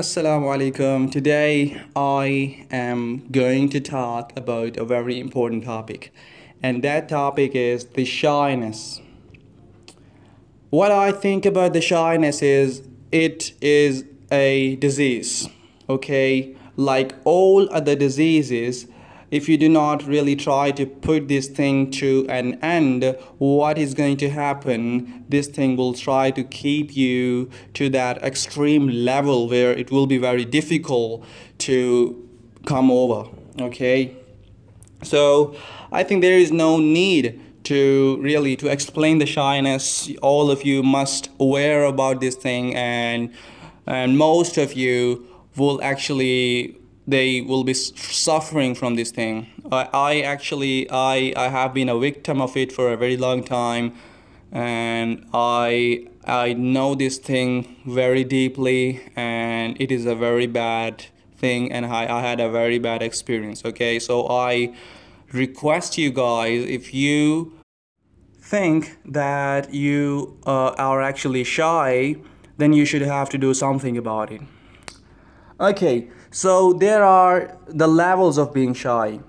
Assalamu alaikum. Today I am going to talk about a very important topic, and that topic is the shyness. What I think about the shyness is it is a disease, okay? Like all other diseases, if you do not really try to put this thing to an end, what is going to happen? This thing will try to keep you to that extreme level where it will be very difficult to come over. Okay? So I think there is no need to really to explain the shyness. All of you must aware about this thing and and most of you will actually they will be suffering from this thing. I, I actually I, I have been a victim of it for a very long time and I I know this thing very deeply and it is a very bad thing and I, I had a very bad experience okay so I request you guys if you think that you uh, are actually shy then you should have to do something about it Okay, so there are the levels of being shy.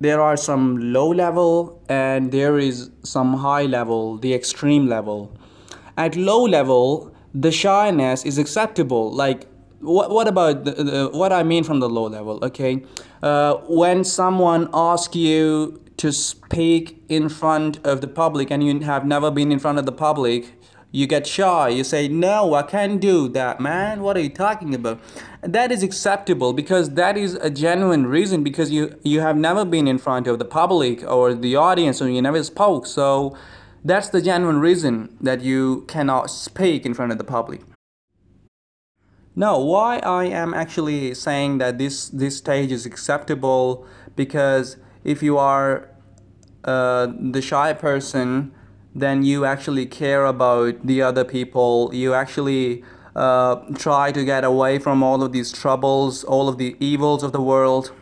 There are some low level and there is some high level, the extreme level. At low level, the shyness is acceptable. Like, what, what about the, the, what I mean from the low level? Okay, uh, when someone asks you to speak in front of the public and you have never been in front of the public, you get shy. You say no i can't do that man. What are you talking about? That is acceptable because that is a genuine reason because you you have never been in front of the public or the audience or you never spoke. So that's the genuine reason that you cannot speak in front of the public. Now why i am actually saying that this this stage is acceptable because if you are uh, the shy person then you actually care about the other people. You actually uh, try to get away from all of these troubles, all of the evils of the world.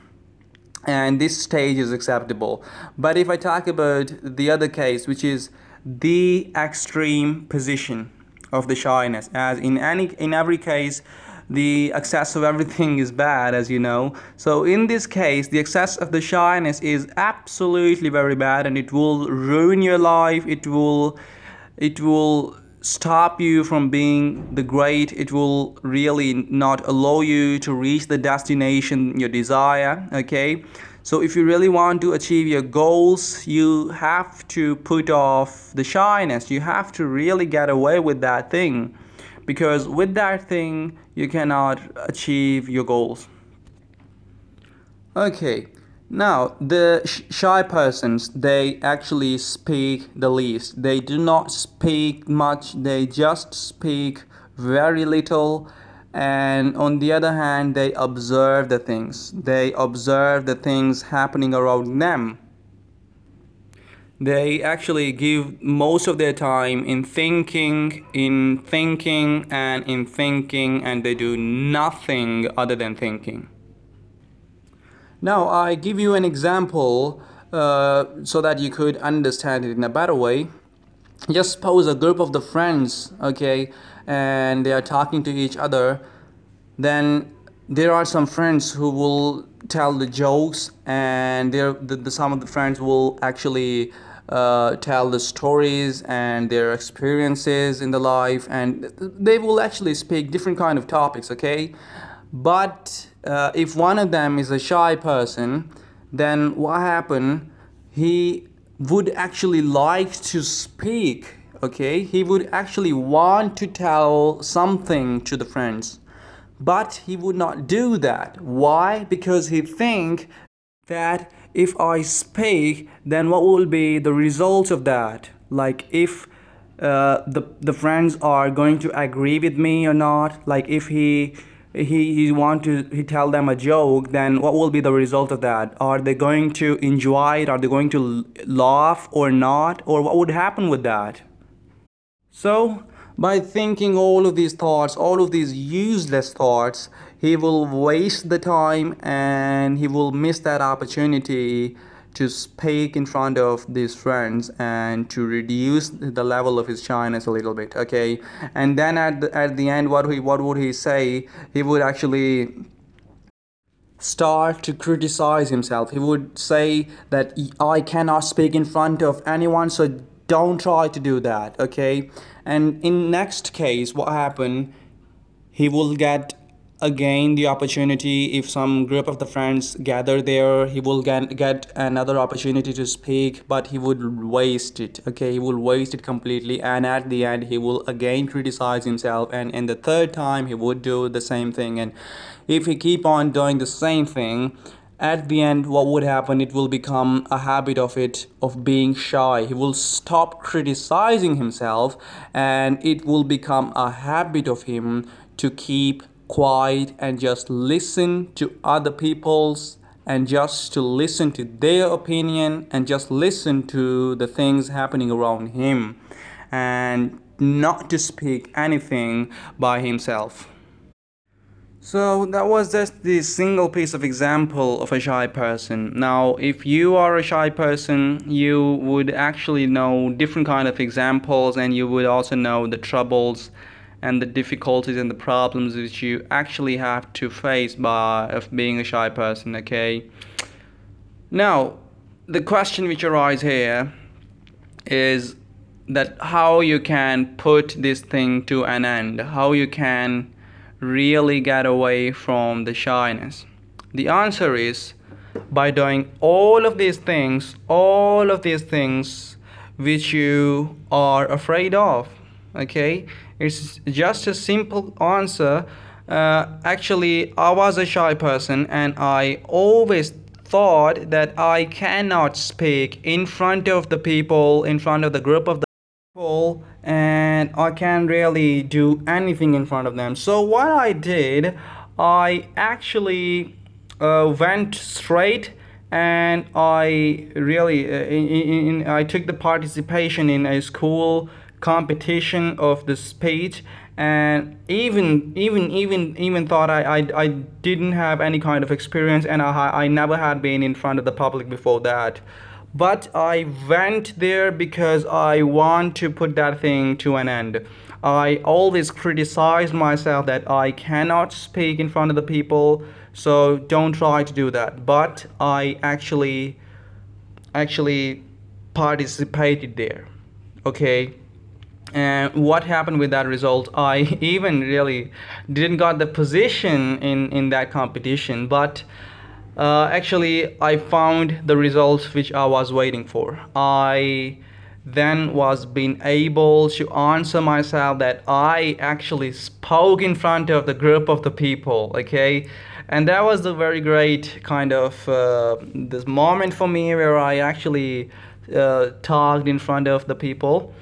And this stage is acceptable. But if I talk about the other case, which is the extreme position of the shyness, as in any in every case, the excess of everything is bad, as you know. So, in this case, the excess of the shyness is absolutely very bad and it will ruin your life. It will, it will stop you from being the great. It will really not allow you to reach the destination you desire. Okay. So, if you really want to achieve your goals, you have to put off the shyness. You have to really get away with that thing because with that thing you cannot achieve your goals. Okay now the shy persons they actually speak the least. They do not speak much they just speak very little. And on the other hand they observe the things. They observe the things happening around them they actually give most of their time in thinking, in thinking, and in thinking, and they do nothing other than thinking. Now, I give you an example uh, so that you could understand it in a better way. Just suppose a group of the friends, okay, and they are talking to each other, then there are some friends who will tell the jokes, and there the, the, some of the friends will actually uh, tell the stories and their experiences in the life and they will actually speak different kind of topics okay? But uh, if one of them is a shy person then what happened he would actually like to speak okay? He would actually want to tell something to the friends but he would not do that. Why? Because he think that if I speak, then what will be the result of that? Like if uh, the the friends are going to agree with me or not? Like if he he he want to he tell them a joke, then what will be the result of that? Are they going to enjoy it? Are they going to laugh or not? Or what would happen with that? So by thinking all of these thoughts, all of these useless thoughts, he will waste the time and he will miss that opportunity to speak in front of these friends and to reduce the level of his shyness a little bit okay? And then at the, at the end what he what would he say? He would actually start to criticize himself. He would say that i cannot speak in front of anyone so don't try to do that okay? And in next case what happened he will get again the opportunity. If some group of the friends gather there he will get, get another opportunity to speak but he would waste it okay? He will waste it completely and at the end he will again criticize himself and in the third time he would do the same thing. And if he keep on doing the same thing at the end what would happen it will become a habit of it of being shy he will stop criticizing himself and it will become a habit of him to keep quiet and just listen to other people's and just to listen to their opinion and just listen to the things happening around him and not to speak anything by himself. So that was just the single piece of example of a shy person. Now, if you are a shy person, you would actually know different kind of examples and you would also know the troubles and the difficulties and the problems which you actually have to face by of being a shy person okay now the question which arises here is that how you can put this thing to an end how you can really get away from the shyness? The answer is by doing all of these things all of these things which you are afraid of okay? It's just a simple answer. Uh, actually i was a shy person and i always thought that i cannot speak in front of the people in front of the group of the people and i can't really do anything in front of them. So what i did i actually uh, went straight and I really uh, in, in, in, I took the participation in a school competition of the speech and even even even even thought I, I I didn't have any kind of experience and I I never had been in front of the public before that but I went there because I want to put that thing to an end. I always criticized myself that I cannot speak in front of the people so don't try to do that. But I actually actually participated there okay? And what happened with that result? I even really didn't got the position in in that competition but uh, actually i found the results which i was waiting for. I then was being able to answer myself that i actually spoke in front of the group of the people okay? And that was a very great kind of uh, this moment for me where i actually uh, talked in front of the people.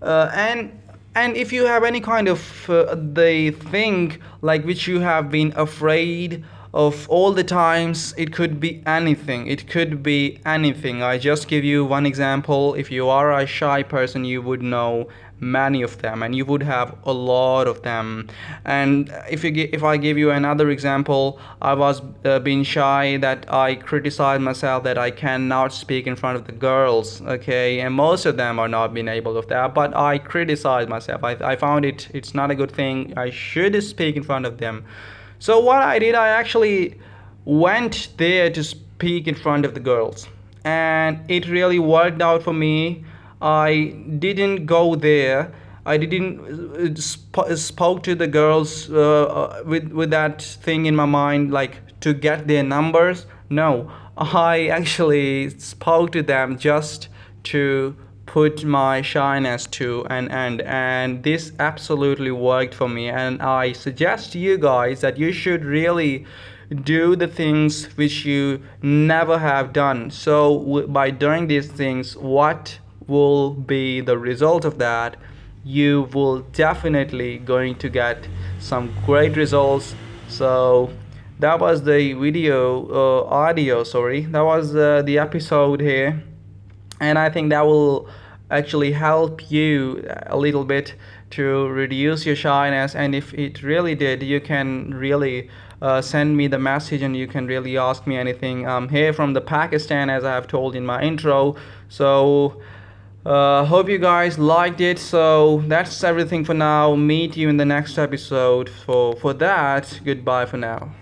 Uh, and and if you have any kind of uh, the thing like which you have been afraid of all the times it could be anything. It could be anything. I just give you one example. If you are a shy person you would know many of them and you would have a lot of them. And if you if i give you another example i was uh, being shy that i criticized myself that i cannot speak in front of the girls okay? And most of them are not being able of that but i criticized myself. I, I found it it's not a good thing. I should speak in front of them so what i did i actually went there to speak in front of the girls and it really worked out for me I didn't go there. I didn't uh, sp- spoke to the girls uh, uh, with with that thing in my mind, like to get their numbers. No, I actually spoke to them just to put my shyness to an end and this absolutely worked for me. And i suggest you guys that you should really do the things which you never have done. So by doing these things what will be the result of that? You will definitely going to get some great results. So that was the video uh, audio sorry. That was uh, the episode here and i think that will actually help you a little bit to reduce your shyness. And if it really did you can really uh, send me the message and you can really ask me anything. I'm here from the pakistan as i have told in my intro. So uh, hope you guys liked it. So that's everything for now. Meet you in the next episode. For for that goodbye for now